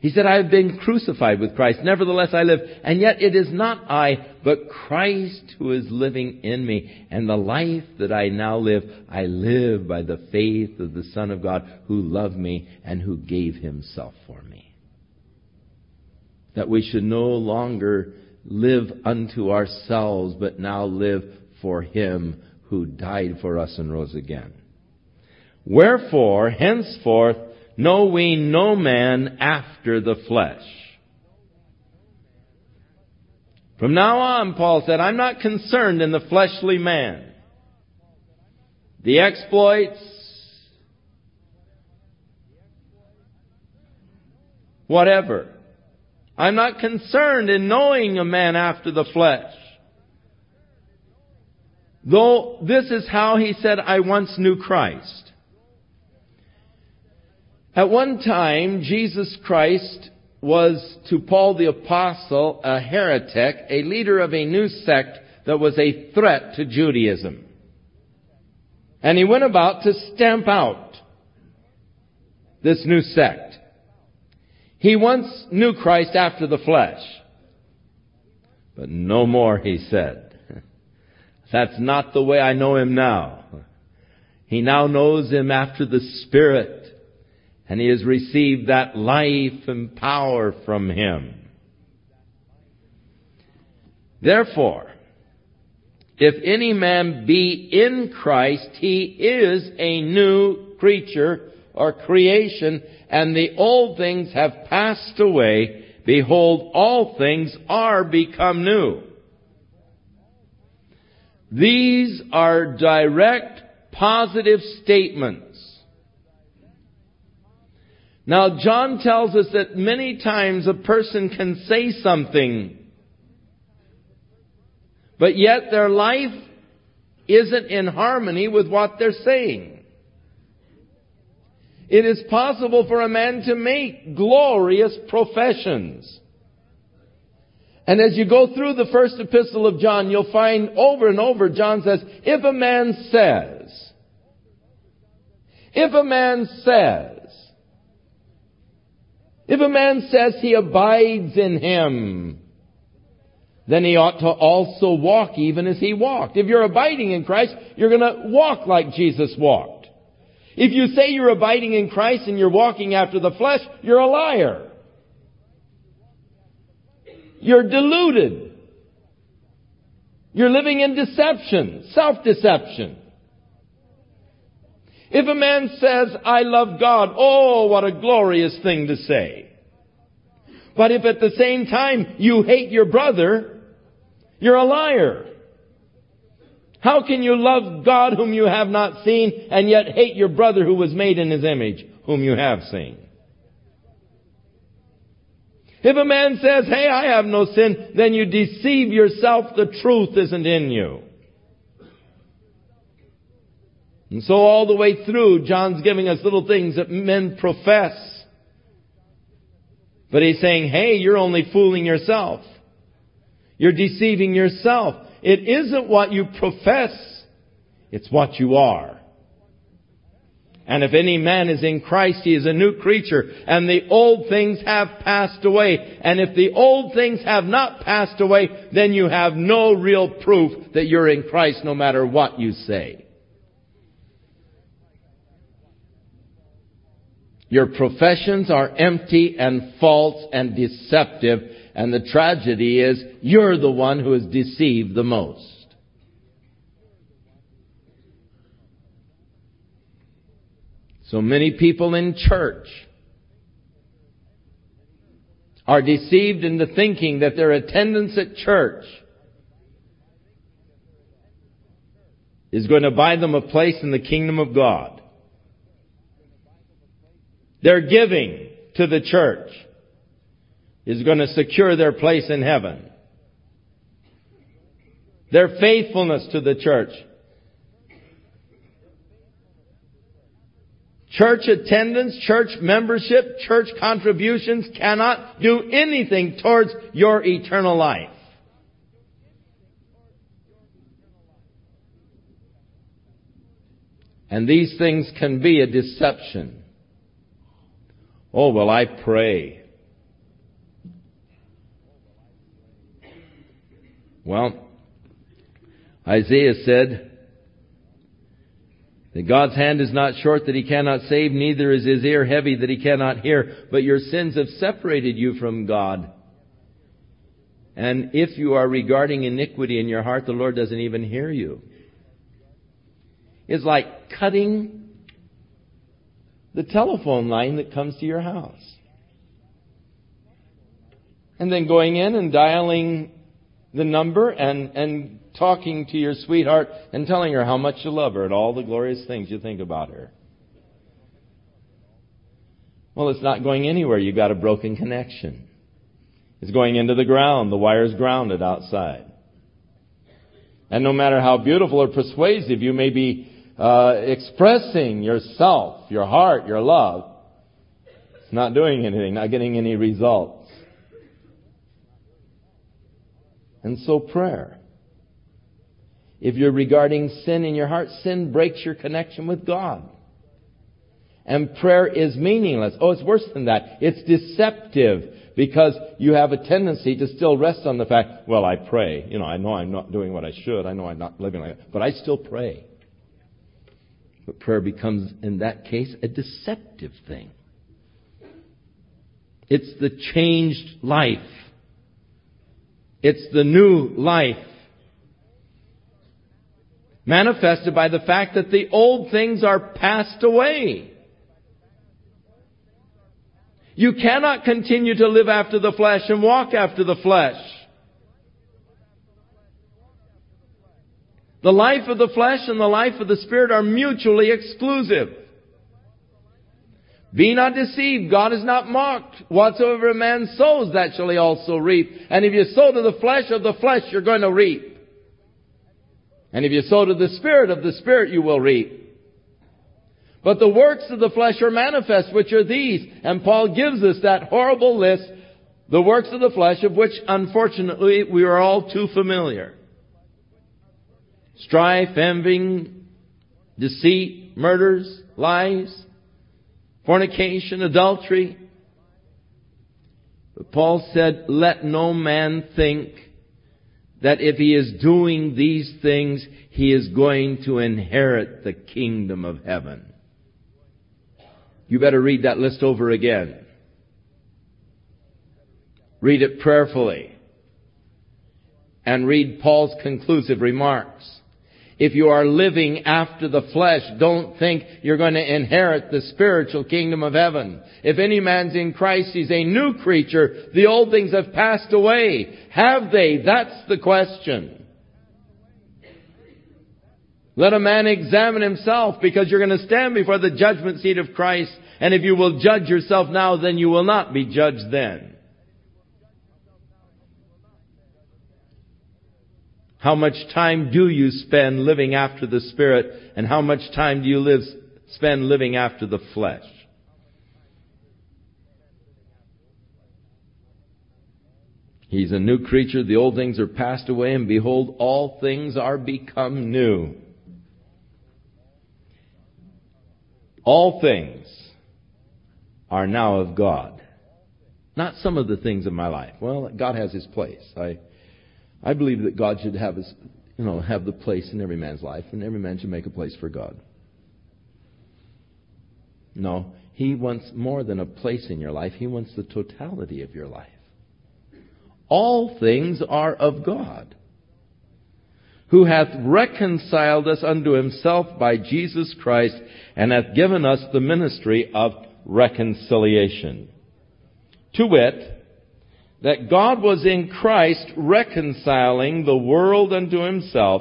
He said, I have been crucified with Christ. Nevertheless I live. And yet it is not I, but Christ who is living in me. And the life that I now live, I live by the faith of the Son of God who loved me and who gave himself for me. That we should no longer live unto ourselves, but now live for him who died for us and rose again. Wherefore, henceforth, know we no man after the flesh. From now on, Paul said, I'm not concerned in the fleshly man. The exploits, whatever. I'm not concerned in knowing a man after the flesh. Though this is how he said, I once knew Christ. At one time, Jesus Christ was to Paul the Apostle a heretic, a leader of a new sect that was a threat to Judaism. And he went about to stamp out this new sect. He once knew Christ after the flesh. But no more, he said. [LAUGHS] That's not the way I know him now. He now knows him after the Spirit and he has received that life and power from him. Therefore, if any man be in Christ, he is a new creature or creation, and the old things have passed away. Behold, all things are become new. These are direct positive statements now, John tells us that many times a person can say something, but yet their life isn't in harmony with what they're saying. It is possible for a man to make glorious professions. And as you go through the first epistle of John, you'll find over and over John says, if a man says, if a man says, if a man says he abides in him, then he ought to also walk even as he walked. If you're abiding in Christ, you're gonna walk like Jesus walked. If you say you're abiding in Christ and you're walking after the flesh, you're a liar. You're deluded. You're living in deception, self-deception. If a man says, I love God, oh, what a glorious thing to say. But if at the same time you hate your brother, you're a liar. How can you love God whom you have not seen and yet hate your brother who was made in his image, whom you have seen? If a man says, hey, I have no sin, then you deceive yourself, the truth isn't in you. And so all the way through, John's giving us little things that men profess. But he's saying, hey, you're only fooling yourself. You're deceiving yourself. It isn't what you profess, it's what you are. And if any man is in Christ, he is a new creature, and the old things have passed away. And if the old things have not passed away, then you have no real proof that you're in Christ no matter what you say. Your professions are empty and false and deceptive, and the tragedy is you're the one who is deceived the most. So many people in church are deceived into thinking that their attendance at church is going to buy them a place in the kingdom of God. Their giving to the church is going to secure their place in heaven. Their faithfulness to the church Church attendance, church membership, church contributions cannot do anything towards your eternal life. And these things can be a deception. Oh, well, I pray. Well, Isaiah said, that God's hand is not short that he cannot save, neither is his ear heavy that he cannot hear, but your sins have separated you from God. And if you are regarding iniquity in your heart, the Lord doesn't even hear you. It's like cutting the telephone line that comes to your house. And then going in and dialing the number and, and talking to your sweetheart and telling her how much you love her and all the glorious things you think about her. Well, it's not going anywhere. You've got a broken connection. It's going into the ground. The wire's grounded outside. And no matter how beautiful or persuasive you may be uh, expressing yourself, your heart, your love, it's not doing anything, not getting any results. And so prayer. If you're regarding sin in your heart, sin breaks your connection with God. And prayer is meaningless. Oh, it's worse than that. It's deceptive because you have a tendency to still rest on the fact, well, I pray. You know, I know I'm not doing what I should. I know I'm not living like that. But I still pray. But prayer becomes, in that case, a deceptive thing. It's the changed life. It's the new life manifested by the fact that the old things are passed away. You cannot continue to live after the flesh and walk after the flesh. The life of the flesh and the life of the spirit are mutually exclusive. Be not deceived. God is not mocked. Whatsoever a man sows, that shall he also reap. And if you sow to the flesh of the flesh, you're going to reap. And if you sow to the Spirit of the Spirit, you will reap. But the works of the flesh are manifest, which are these. And Paul gives us that horrible list, the works of the flesh, of which unfortunately we are all too familiar. Strife, envying, deceit, murders, lies, fornication, adultery. But Paul said, let no man think that if he is doing these things, he is going to inherit the kingdom of heaven. You better read that list over again. Read it prayerfully. And read Paul's conclusive remarks. If you are living after the flesh, don't think you're going to inherit the spiritual kingdom of heaven. If any man's in Christ, he's a new creature. The old things have passed away. Have they? That's the question. Let a man examine himself because you're going to stand before the judgment seat of Christ. And if you will judge yourself now, then you will not be judged then. How much time do you spend living after the Spirit and how much time do you live, spend living after the flesh? He's a new creature. The old things are passed away and behold, all things are become new. All things are now of God. Not some of the things of my life. Well, God has His place. I, I believe that God should have His, you know, have the place in every man's life, and every man should make a place for God. No, He wants more than a place in your life. He wants the totality of your life. All things are of God, who hath reconciled us unto himself by Jesus Christ, and hath given us the ministry of reconciliation. To wit, that God was in Christ reconciling the world unto himself,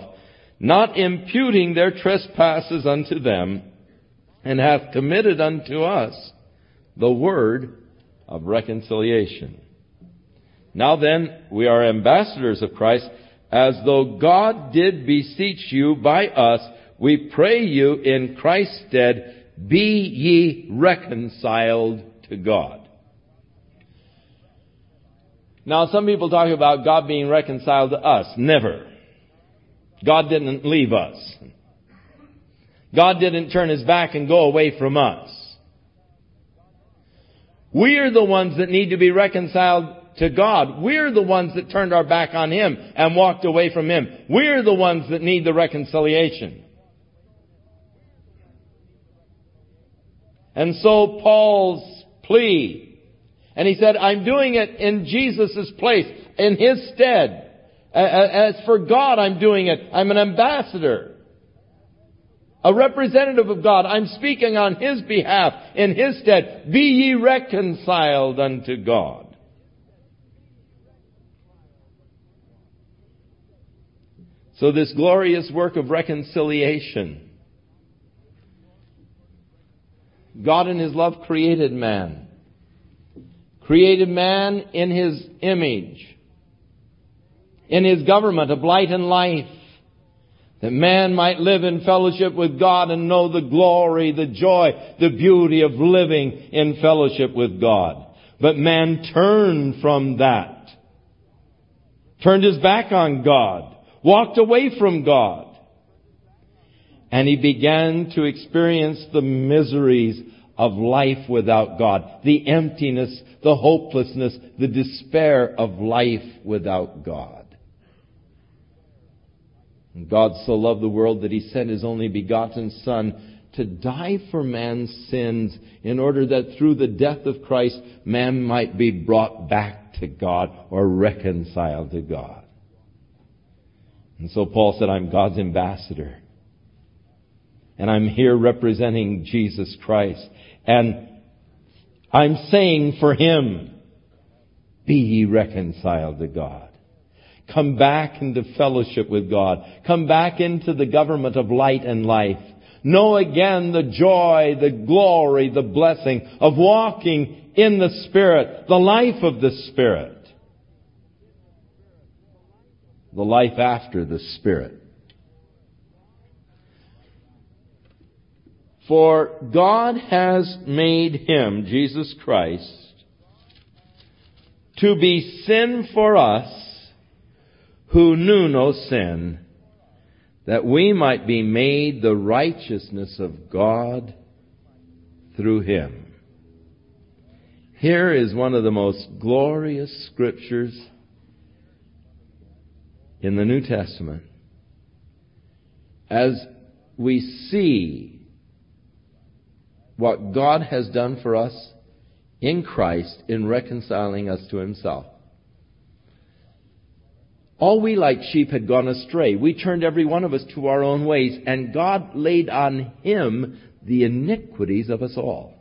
not imputing their trespasses unto them, and hath committed unto us the word of reconciliation. Now then, we are ambassadors of Christ, as though God did beseech you by us, we pray you in Christ's stead, be ye reconciled to God. Now some people talk about God being reconciled to us. Never. God didn't leave us. God didn't turn his back and go away from us. We're the ones that need to be reconciled to God. We're the ones that turned our back on Him and walked away from Him. We're the ones that need the reconciliation. And so Paul's plea, and he said, I'm doing it in Jesus' place, in His stead. As for God, I'm doing it. I'm an ambassador. A representative of God. I'm speaking on His behalf, in His stead. Be ye reconciled unto God. So this glorious work of reconciliation. God in His love created man. Created man in His image. In His government of light and life. That man might live in fellowship with God and know the glory, the joy, the beauty of living in fellowship with God. But man turned from that. Turned his back on God walked away from God. And he began to experience the miseries of life without God, the emptiness, the hopelessness, the despair of life without God. And God so loved the world that he sent his only begotten Son to die for man's sins in order that through the death of Christ man might be brought back to God or reconciled to God. And so Paul said, I'm God's ambassador. And I'm here representing Jesus Christ. And I'm saying for him, be ye reconciled to God. Come back into fellowship with God. Come back into the government of light and life. Know again the joy, the glory, the blessing of walking in the Spirit, the life of the Spirit the life after the Spirit. For God has made him, Jesus Christ, to be sin for us who knew no sin, that we might be made the righteousness of God through him. Here is one of the most glorious scriptures in the New Testament, as we see what God has done for us in Christ in reconciling us to Himself. All we like sheep had gone astray. We turned every one of us to our own ways, and God laid on Him the iniquities of us all.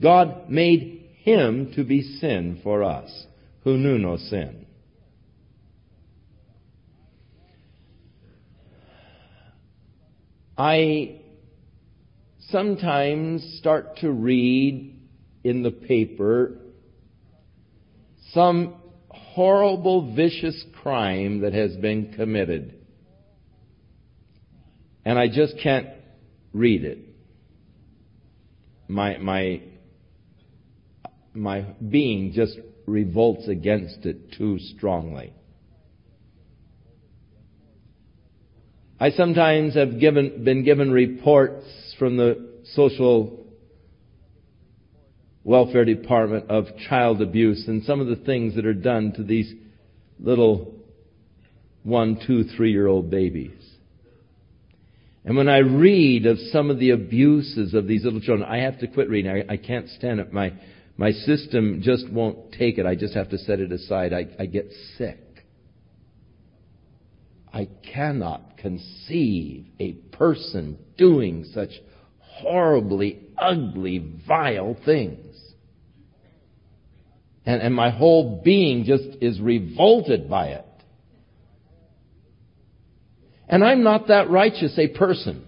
God made Him to be sin for us, who knew no sin. I sometimes start to read in the paper some horrible, vicious crime that has been committed. And I just can't read it. My, my, my being just revolts against it too strongly. I sometimes have given, been given reports from the social welfare department of child abuse and some of the things that are done to these little one, two, three year old babies. And when I read of some of the abuses of these little children, I have to quit reading. I, I can't stand it. My, my system just won't take it. I just have to set it aside. I, I get sick. I cannot conceive a person doing such horribly ugly, vile things. And, and my whole being just is revolted by it. And I'm not that righteous a person.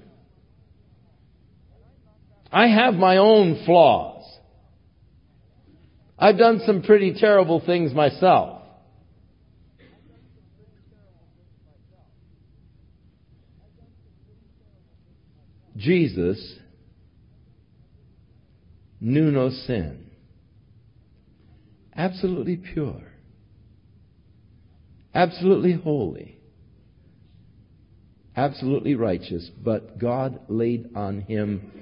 I have my own flaws. I've done some pretty terrible things myself. Jesus knew no sin. Absolutely pure, absolutely holy, absolutely righteous, but God laid on him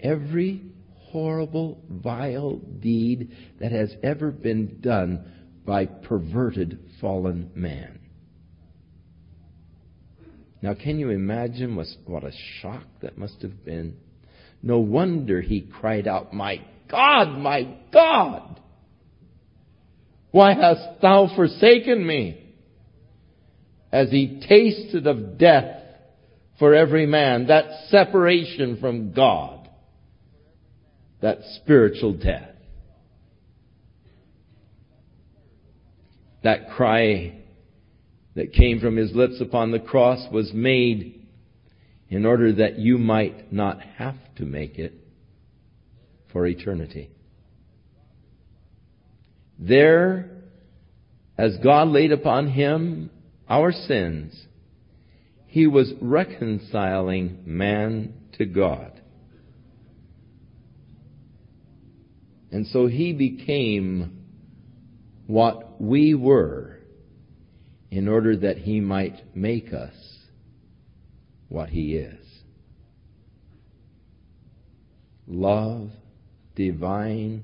every horrible, vile deed that has ever been done by perverted, fallen man. Now, can you imagine what a shock that must have been? No wonder he cried out, My God, my God! Why hast thou forsaken me? As he tasted of death for every man, that separation from God, that spiritual death. That cry that came from his lips upon the cross was made in order that you might not have to make it for eternity. There, as God laid upon him our sins, he was reconciling man to God. And so he became what we were in order that he might make us what he is. Love, divine,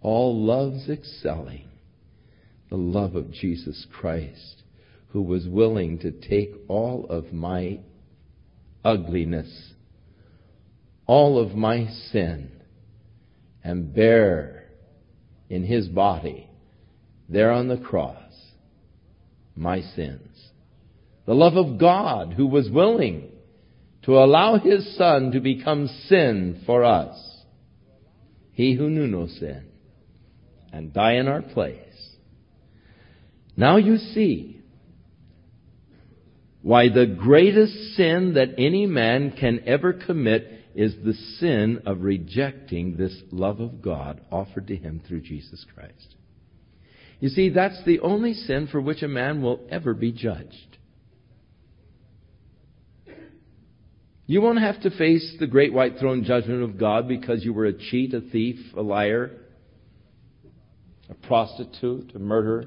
all loves excelling the love of Jesus Christ, who was willing to take all of my ugliness, all of my sin, and bear in his body, there on the cross, my sins. The love of God, who was willing to allow his Son to become sin for us. He who knew no sin and die in our place. Now you see why the greatest sin that any man can ever commit is the sin of rejecting this love of God offered to him through Jesus Christ. You see, that's the only sin for which a man will ever be judged. You won't have to face the great white throne judgment of God because you were a cheat, a thief, a liar, a prostitute, a murderer,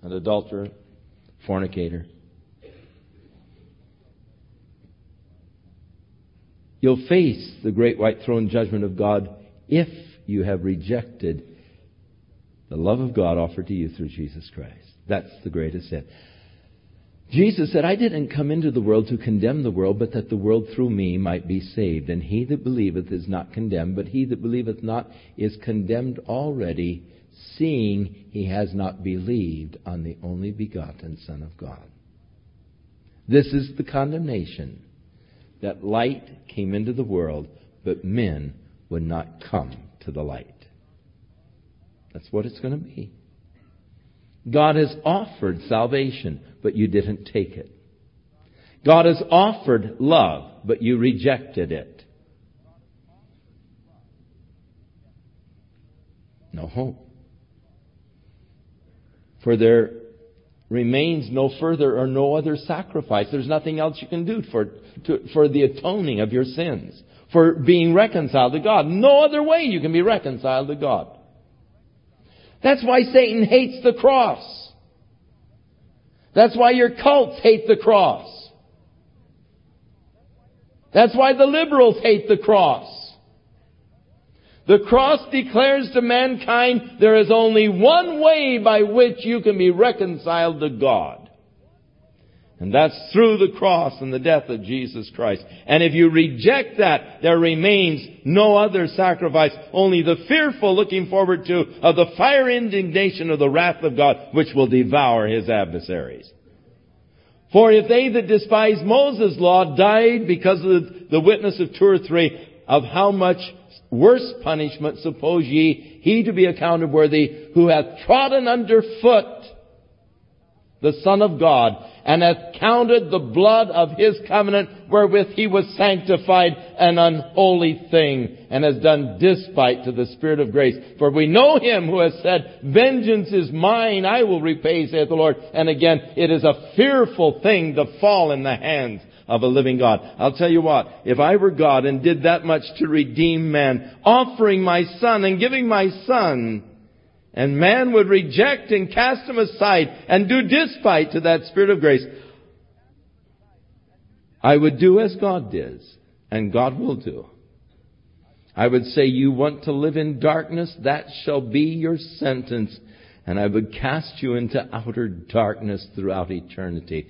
an adulterer, fornicator. You'll face the great white throne judgment of God if you have rejected the love of God offered to you through Jesus Christ. That's the greatest sin. Jesus said, I didn't come into the world to condemn the world, but that the world through me might be saved. And he that believeth is not condemned, but he that believeth not is condemned already seeing he has not believed on the only begotten Son of God. This is the condemnation that light came into the world, but men would not come to the light. That's what it's going to be. God has offered salvation, but you didn't take it. God has offered love, but you rejected it. No hope. For there remains no further or no other sacrifice. There's nothing else you can do for, to, for the atoning of your sins, for being reconciled to God. No other way you can be reconciled to God. That's why Satan hates the cross. That's why your cults hate the cross. That's why the liberals hate the cross. The cross declares to mankind there is only one way by which you can be reconciled to God. And that's through the cross and the death of Jesus Christ. And if you reject that, there remains no other sacrifice, only the fearful looking forward to of the fire indignation of the wrath of God, which will devour his adversaries. For if they that despise Moses' law died because of the witness of two or three, of how much worse punishment suppose ye he to be accounted worthy who hath trodden under foot the Son of God, and hath counted the blood of his covenant wherewith he was sanctified an unholy thing, and has done despite to the Spirit of grace. For we know him who has said, Vengeance is mine, I will repay, saith the Lord. And again, it is a fearful thing to fall in the hands of a living God. I'll tell you what, if I were God and did that much to redeem man, offering my son and giving my son, and man would reject and cast him aside and do despite to that spirit of grace, I would do as God does, and God will do. I would say, you want to live in darkness, that shall be your sentence. And I would cast you into outer darkness throughout eternity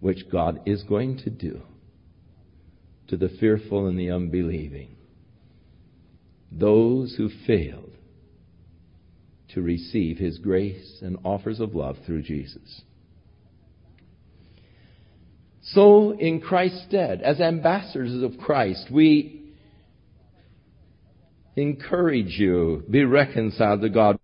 which God is going to do to the fearful and the unbelieving. Those who failed to receive His grace and offers of love through Jesus. So, in Christ's stead, as ambassadors of Christ, we encourage you, be reconciled to God.